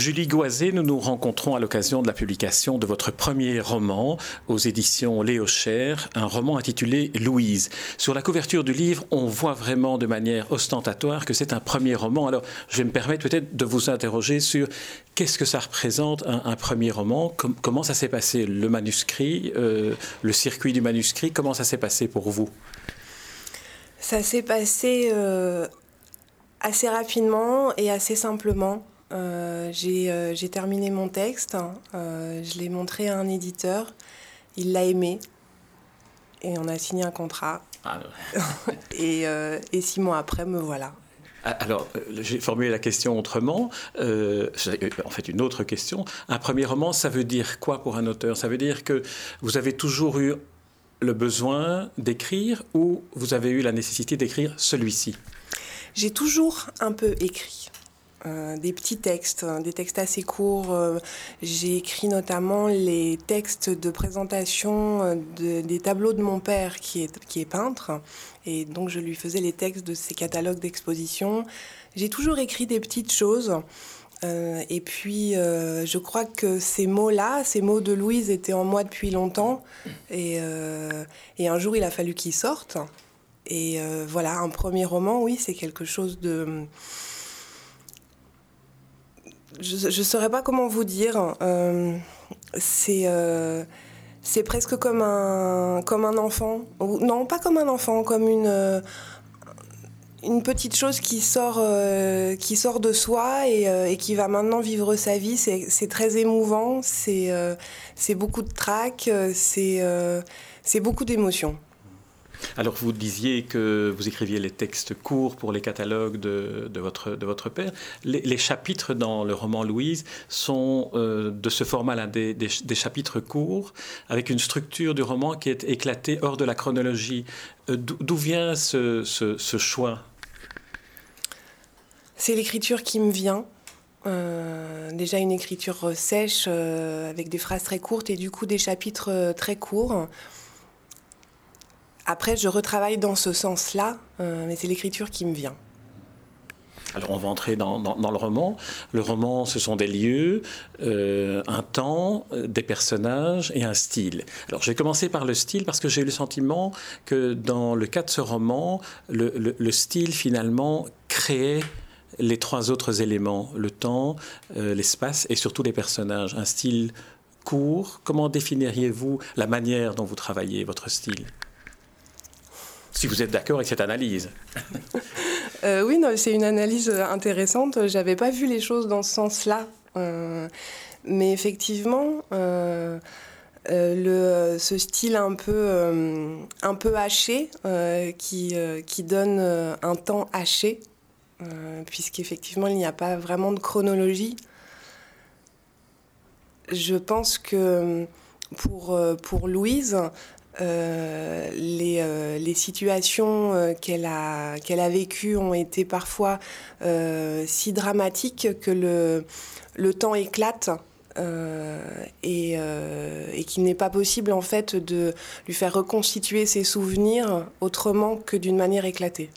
Julie Goisé, nous nous rencontrons à l'occasion de la publication de votre premier roman aux éditions Léo Cher, un roman intitulé Louise. Sur la couverture du livre, on voit vraiment de manière ostentatoire que c'est un premier roman. Alors, je vais me permettre peut-être de vous interroger sur qu'est-ce que ça représente un, premier roman, comment ça s'est passé, le manuscrit, euh, le circuit du manuscrit, comment ça s'est passé pour vous? Ça s'est passé euh, assez rapidement et assez simplement. Euh, euh, j'ai terminé mon texte, euh, je l'ai montré à un éditeur, il l'a aimé et on a signé un contrat. Ah, et, et, six mois après, me voilà. Ah, alors, j'ai formulé la question autrement. en fait, une autre question. Un premier roman, ça veut dire quoi pour un auteur? Ça veut dire que vous avez toujours eu le besoin d'écrire ou vous avez eu la nécessité d'écrire celui-ci? J'ai toujours un peu écrit. Euh, des petits textes, hein, des textes assez courts. Euh, j'ai écrit notamment les textes de présentation euh, des tableaux de mon père qui est, qui est peintre. Et donc je lui faisais les textes de ses catalogues d'exposition. J'ai toujours écrit des petites choses. et puis, je crois que ces mots-là, ces mots de Louise étaient en moi depuis longtemps. Et, et un jour, il a fallu qu'ils sortent. Et voilà, un premier roman, oui, c'est quelque chose de je ne saurais pas comment vous dire. Euh, c'est euh, c'est presque comme un, comme un enfant. Non, pas comme un enfant, comme une, euh, petite chose qui sort, qui sort de soi et, et, qui va maintenant vivre sa vie. C'est très émouvant, c'est beaucoup de trac, c'est beaucoup d'émotions. Alors vous disiez que vous écriviez les textes courts pour les catalogues de, votre, de votre père. Les, chapitres dans le roman Louise sont euh, de ce format-là, des, chapitres courts, avec une structure du roman qui est éclatée hors de la chronologie. Euh, d'où vient ce, choix? C'est l'écriture qui me vient. Euh, déjà une écriture sèche avec des phrases très courtes et du coup des chapitres très courts. Après, je retravaille dans ce sens-là, euh, mais c'est l'écriture qui me vient. Alors on va entrer dans, le roman. Le roman, ce sont des lieux, euh, un temps, euh, des personnages et un style. Alors je vais commencer par le style parce que j'ai eu le sentiment que dans le cas de ce roman, le, style finalement créait les trois autres éléments, le temps, l'espace et surtout les personnages. Un style court, comment définiriez-vous la manière dont vous travaillez votre style? Si vous êtes d'accord avec cette analyse. Euh, oui, c'est une analyse intéressante. J'avais pas vu les choses dans ce sens-là. Euh, mais effectivement, euh, le, ce style un peu, un peu haché, qui, qui donne un temps haché, puisqu'effectivement, il n'y a pas vraiment de chronologie. Je pense que pour, pour Louise, euh, les, euh, les, situations euh, qu'elle a, vécues ont été parfois si dramatiques que le, le temps éclate. et, et qu'il n'est pas possible en fait de lui faire reconstituer ses souvenirs autrement que d'une manière éclatée.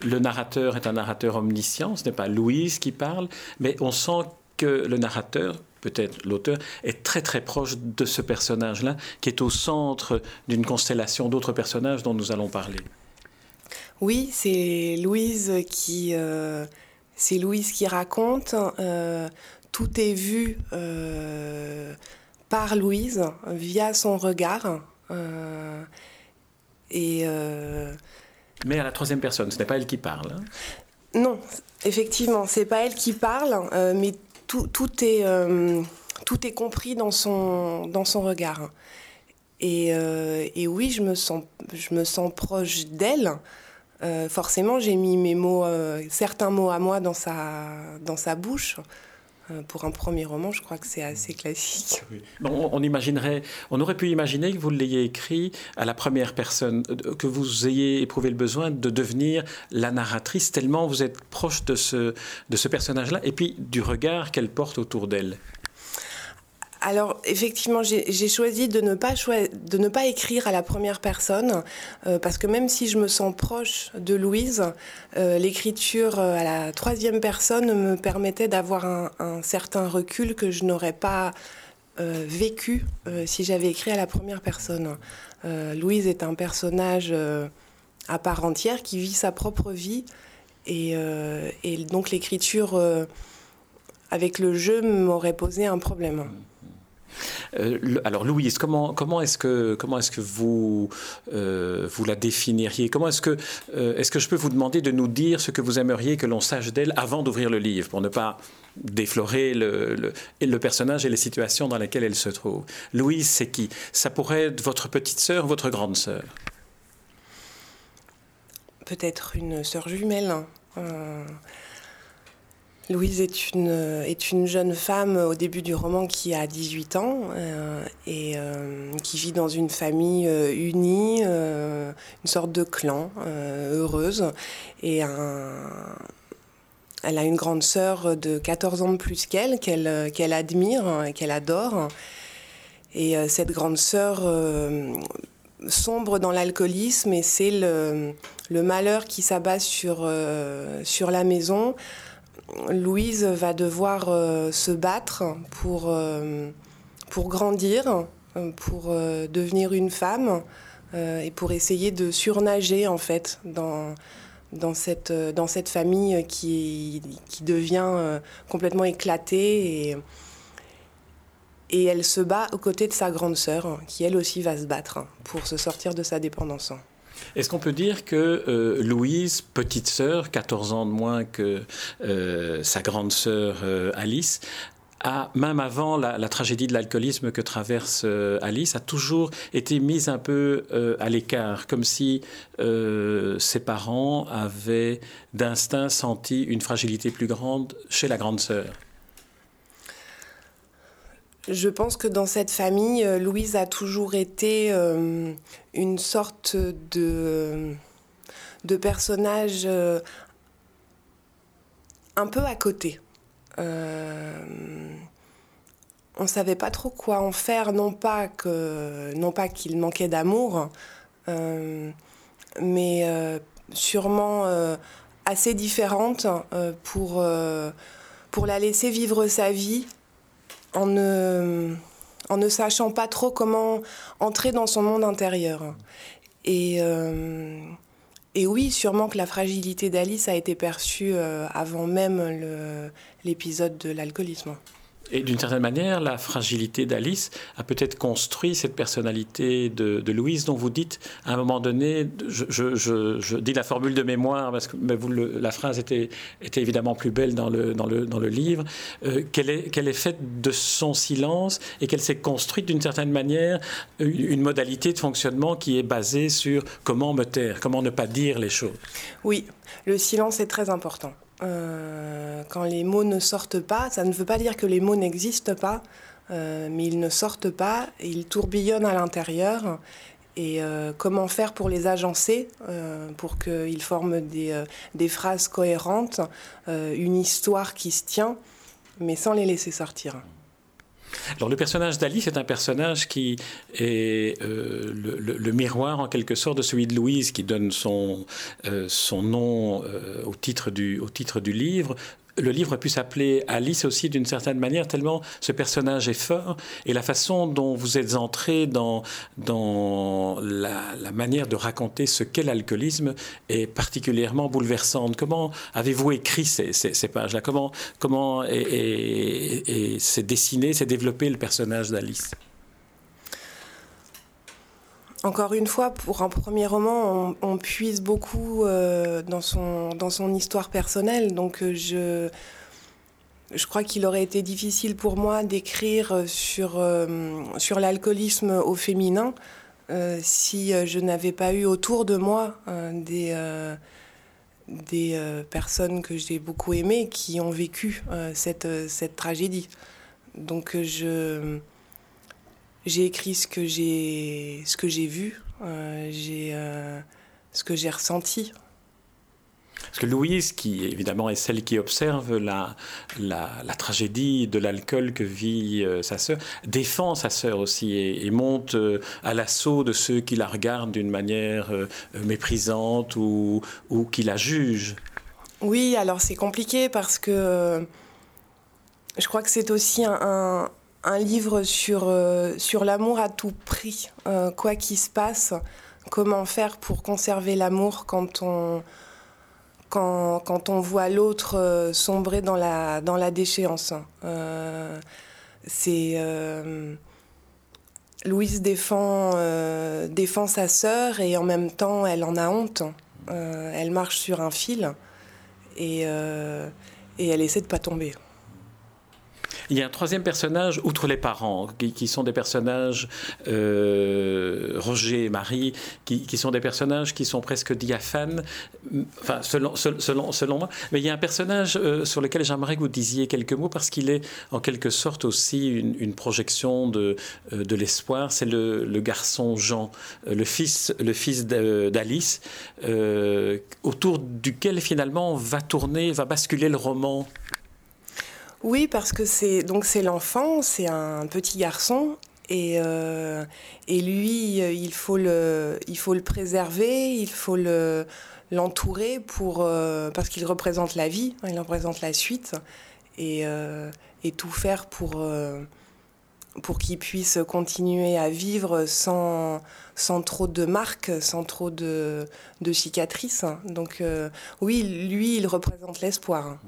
Le narrateur est un narrateur omniscient, ce n'est pas Louise qui parle, mais on sent que le narrateur peut-être l'auteur, est très très proche de ce personnage-là, qui est au centre d'une constellation d'autres personnages dont nous allons parler. Oui, c'est Louise qui, euh, c'est Louise qui raconte. Euh, tout est vu euh, par Louise via son regard. et mais à la troisième personne, ce n'est pas elle qui parle. Hein. Non, effectivement, c'est pas elle qui parle, mais tout, est, euh, tout est compris dans son, dans son regard. Et, euh, et, oui, je me sens, je me sens proche d'elle. Euh, forcément, j'ai mis mes mots, certains mots à moi dans sa, dans sa bouche. Euh, pour un premier roman, je crois que c'est assez classique. on, imaginerait, on aurait pu imaginer que vous l'ayez écrit à la première personne, euh, que vous ayez éprouvé le besoin de devenir la narratrice, tellement vous êtes proche de ce, de ce personnage-là, et puis du regard qu'elle porte autour d'elle. Alors effectivement, j'ai choisi de ne, pas écrire à la première personne, euh, parce que même si je me sens proche de Louise, euh, l'écriture euh, à la troisième personne me permettait d'avoir un, certain recul que je n'aurais pas vécu si j'avais écrit à la première personne. Louise est un personnage à part entière qui vit sa propre vie, et donc l'écriture avec le jeu m'aurait posé un problème. Euh, alors Louise, comment, comment est-ce que, comment est que vous, euh, vous la définiriez? Comment est-ce que, euh, est-ce que je peux vous demander de nous dire ce que vous aimeriez que l'on sache d'elle avant d'ouvrir le livre, pour ne pas déflorer le, le, personnage et les situations dans lesquelles elle se trouve? Louise, c'est qui? Ça pourrait être votre petite sœur, votre grande sœur? Peut-être une sœur jumelle. Hein. Louise est une, est une jeune femme au début du roman qui a 18 ans euh, et euh, qui vit dans une famille euh, unie, une sorte de clan heureuse. Et elle a une grande sœur de 14 ans de plus qu'elle, qu'elle qu'elle admire et qu'elle adore. Et cette grande sœur sombre dans l'alcoolisme et c'est le, le, malheur qui s'abat sur, sur la maison Louise va devoir euh, se battre pour, euh, pour grandir, euh, pour devenir une femme et pour essayer de surnager en fait dans, dans, cette, dans cette famille qui, qui devient complètement éclatée et, et elle se bat aux côtés de sa grande sœur qui elle aussi va se battre pour se sortir de sa dépendance. Est-ce qu'on peut dire que euh, Louise, petite sœur, 14 ans de moins que euh, sa grande sœur euh, Alice, a, même avant la, tragédie de l'alcoolisme que traverse Alice, a toujours été mise un peu à l'écart, comme si ses parents avaient d'instinct senti une fragilité plus grande chez la grande sœur? Je pense que dans cette famille, euh, Louise a toujours été euh, une sorte de, de personnage euh, un peu à côté. on ne savait pas trop quoi en faire, non pas non pas qu'il manquait d'amour, mais sûrement assez différente pour, pour la laisser vivre sa vie en ne, en ne sachant pas trop comment entrer dans son monde intérieur. Et, euh, et oui, sûrement que la fragilité d'Alice a été perçue euh, avant même l'épisode de l'alcoolisme. Et d'une certaine manière, la fragilité d'Alice a peut-être construit cette personnalité de, Louise dont vous dites à un moment donné, je, dis la formule de mémoire parce que vous, la phrase était, était, évidemment plus belle dans le, dans le, dans le livre, euh, qu'elle est, qu'elle est faite de son silence et qu'elle s'est construite d'une certaine manière une modalité de fonctionnement qui est basée sur comment me taire, comment ne pas dire les choses? Oui, le silence est très important. Euh, quand les mots ne sortent pas, ça ne veut pas dire que les mots n'existent pas, euh, mais ils ne sortent pas, ils tourbillonnent à l'intérieur. Et euh, comment faire pour les agencer, pour qu'ils forment des, des, phrases cohérentes, une histoire qui se tient, mais sans les laisser sortir? Le personnage d'Alice est un personnage qui est euh, le, miroir en quelque sorte de celui de Louise qui donne son, euh, nom euh, au titre du livre le livre a pu s'appeler Alice aussi d'une certaine manière, tellement ce personnage est fort, et la façon dont vous êtes entré dans, dans la, manière de raconter ce qu'est l'alcoolisme est particulièrement bouleversante. Comment avez-vous écrit ces, pages-là? Comment, comment s'est dessiné, s'est développé le personnage d'Alice? Encore une fois, pour un premier roman, on, puise beaucoup euh, dans, son, dans son histoire personnelle. Donc euh, je, je crois qu'il aurait été difficile pour moi d'écrire sur, euh, sur l'alcoolisme au féminin si je n'avais pas eu autour de moi des, des personnes que j'ai beaucoup aimées qui ont vécu cette, cette tragédie. Donc je j'ai écrit ce que j'ai ce que j'ai vu, euh, j'ai euh, ce que j'ai ressenti. Parce que Louise, qui évidemment est celle qui observe la, la, tragédie de l'alcool que vit euh, sa sœur, défend sa sœur aussi et, monte euh, à l'assaut de ceux qui la regardent d'une manière euh, méprisante ou, ou qui la jugent. Oui, alors c'est compliqué parce que je crois que c'est aussi un, un, livre sur, sur l'amour à tout prix, quoi qu'il se passe, comment faire pour conserver l'amour quand on quand, quand on voit l'autre euh, sombrer dans la, dans la déchéance. Euh, c'est. Euh, Louise défend, défend sa sœur et en même temps elle en a honte. elle marche sur un fil et, et elle essaie de pas tomber. Il y a un troisième personnage, outre les parents, qui, sont des personnages, euh, Roger et Marie, qui, sont des personnages qui sont presque diaphanes, enfin, selon, selon, selon moi. Mais il y a un personnage euh, sur lequel j'aimerais que vous disiez quelques mots, parce qu'il est en quelque sorte aussi une, projection de, euh, de l'espoir. C'est le, garçon Jean, le fils, le fils d'Alice, autour duquel finalement va tourner, va basculer le roman. Oui, parce que c'est donc c'est l'enfant, c'est un petit garçon et, euh, et lui, il faut le, il faut le préserver, il faut le l'entourer pour euh, parce qu'il représente la vie, hein, il représente la suite et, euh, et tout faire pour pour qu'il puisse continuer à vivre sans, sans trop de marques, sans trop de, de cicatrices. Donc oui, lui, il représente l'espoir.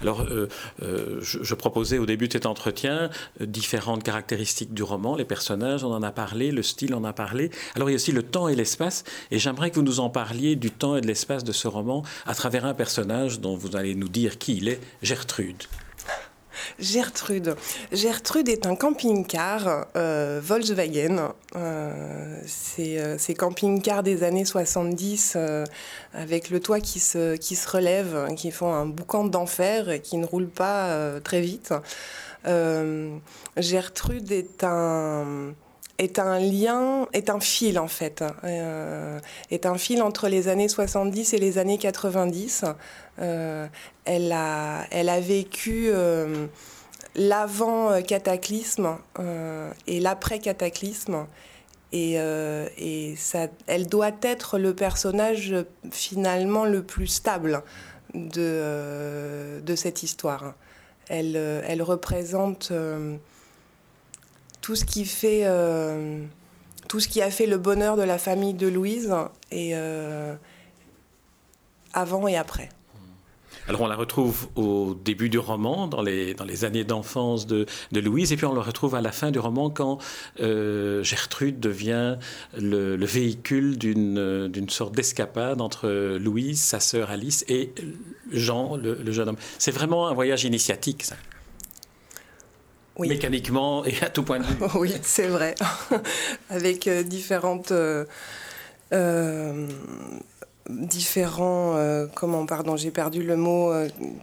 Alors, euh, euh, je, proposais au début de cet entretien euh, différentes caractéristiques du roman, les personnages, on en a parlé, le style, on en a parlé. Alors, il y a aussi le temps et l'espace, et j'aimerais que vous nous en parliez du temps et de l'espace de ce roman à travers un personnage dont vous allez nous dire qui il est, Gertrude. Gertrude. Gertrude est un camping-car euh, Volkswagen. Euh, c'est euh, ces camping-cars des années 70 avec le toit qui se, qui se relève, qui font un boucan d'enfer et qui ne roulent pas très vite. Gertrude est un est un lien, est un fil en fait, euh, est un fil entre les années 70 et les années 90. Euh, elle, a, elle a vécu euh, l'avant-cataclysme et l'après-cataclysme. Et, et ça, elle doit être le personnage finalement le plus stable de, de cette histoire. Elle, elle représente tout ce qui fait euh, tout ce qui a fait le bonheur de la famille de Louise et euh, avant et après. Alors on la retrouve au début du roman, dans les, dans les années d'enfance de, de, Louise, et puis on la retrouve à la fin du roman quand euh, Gertrude devient le, véhicule d'une sorte d'escapade entre Louise, sa sœur Alice, et Jean, le, le jeune homme. C'est vraiment un voyage initiatique, ça mécaniquement et à tout point de vue. oui, c'est vrai. Avec euh, différentes. Euh, euh, différents, comment, pardon, j'ai perdu le mot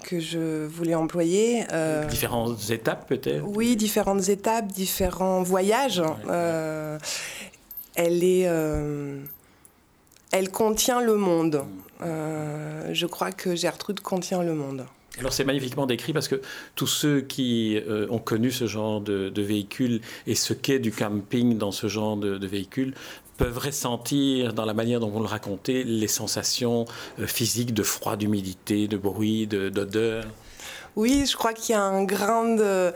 que je voulais employer. différentes étapes peut-être? Oui, différentes étapes, différents voyages. elle est, elle contient le monde. Je crois que Gertrude contient le monde. Alors c'est magnifiquement décrit parce que tous ceux qui euh, ont connu ce genre de, véhicule et ce qu'est du camping dans ce genre de, véhicule peuvent ressentir dans la manière dont vous le racontez les sensations euh, physiques de froid, d'humidité, de bruit, d'odeur. Oui, je crois qu'il y a un grain de,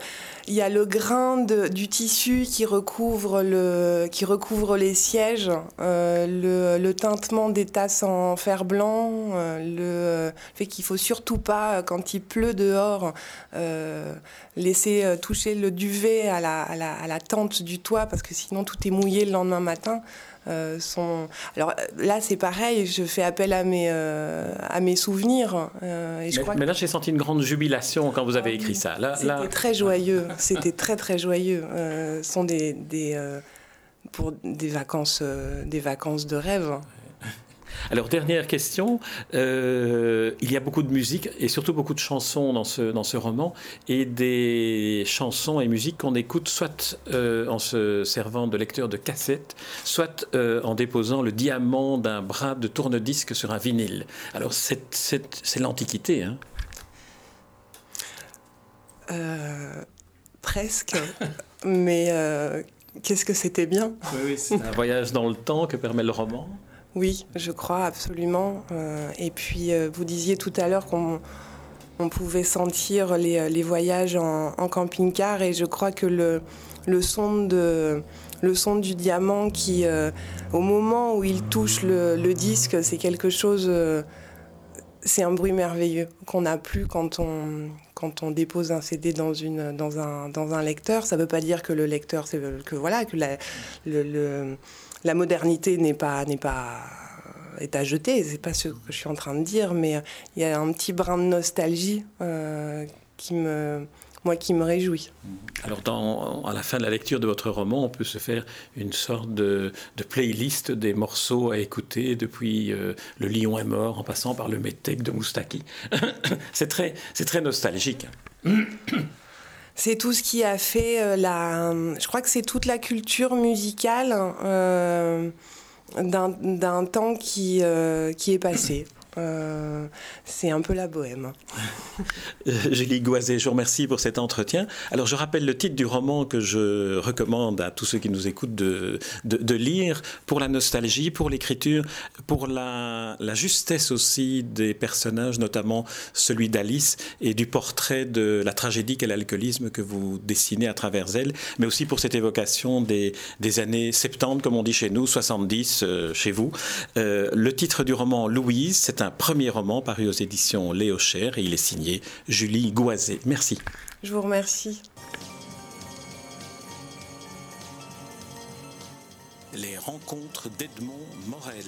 il y a le grain du tissu qui recouvre le, qui recouvre les sièges, euh, le, tintement des tasses en fer blanc, euh, le fait qu'il faut surtout pas, quand il pleut dehors, euh, laisser toucher le duvet à la, à à la tente du toit parce que sinon tout est mouillé le lendemain matin. Euh, sont... Alors euh, là, c'est pareil, je fais appel à mes, euh, à mes souvenirs. et je mais, crois mais, là, j'ai senti une grande jubilation quand vous avez écrit ça. Là, C'était très joyeux, c'était très très joyeux. ce sont des, des pour des vacances, des vacances de rêve. Alors, dernière question. Euh, il y a beaucoup de musique et surtout beaucoup de chansons dans ce, dans ce roman et des chansons et musiques qu'on écoute soit euh, en se servant de lecteur de cassette, soit euh, en déposant le diamant d'un bras de tourne-disque sur un vinyle. Alors, c'est l'Antiquité. Hein presque. Mais qu'est-ce que c'était bien? Oui, C'est un voyage dans le temps que permet le roman. Oui, je crois absolument. Euh, et puis, euh, vous disiez tout à l'heure qu'on on pouvait sentir les, euh, voyages en, camping-car, et je crois que le son du diamant qui, au moment où il touche le, disque, c'est quelque chose. c'est un bruit merveilleux qu'on n'a plus quand on, quand on dépose un CD dans, une, dans, un, dans un lecteur. Ça ne veut pas dire que le lecteur, que voilà, que la, la modernité n'est pas, n'est pas est à jeter, c'est pas ce que je suis en train de dire, mais il y a un petit brin de nostalgie euh, qui me, moi, qui me réjouit. Alors, dans, à la fin de la lecture de votre roman, on peut se faire une sorte de, playlist des morceaux à écouter depuis euh, Le Lion est mort, en passant par le métèque de Moustaki. c'est très, c'est très nostalgique. c'est tout ce qui a fait euh, la. Je crois que c'est toute la culture musicale euh, d'un temps qui, euh, qui est passé. Euh, c'est un peu la bohème. Euh, Julie Goisé, je vous remercie pour cet entretien. Alors, je rappelle le titre du roman que je recommande à tous ceux qui nous écoutent de, de, lire pour la nostalgie, pour l'écriture, pour la, la, justesse aussi des personnages, notamment celui d'Alice et du portrait de la tragédie qu'est l'alcoolisme que vous dessinez à travers elle, mais aussi pour cette évocation des, des années 70, comme on dit chez nous, 70 euh, chez vous. le titre du roman Louise, c'est un premier roman paru aux éditions Léo Cher et il est signé Julie Goisé. Merci. Je vous remercie. Les rencontres d'Edmond Morel.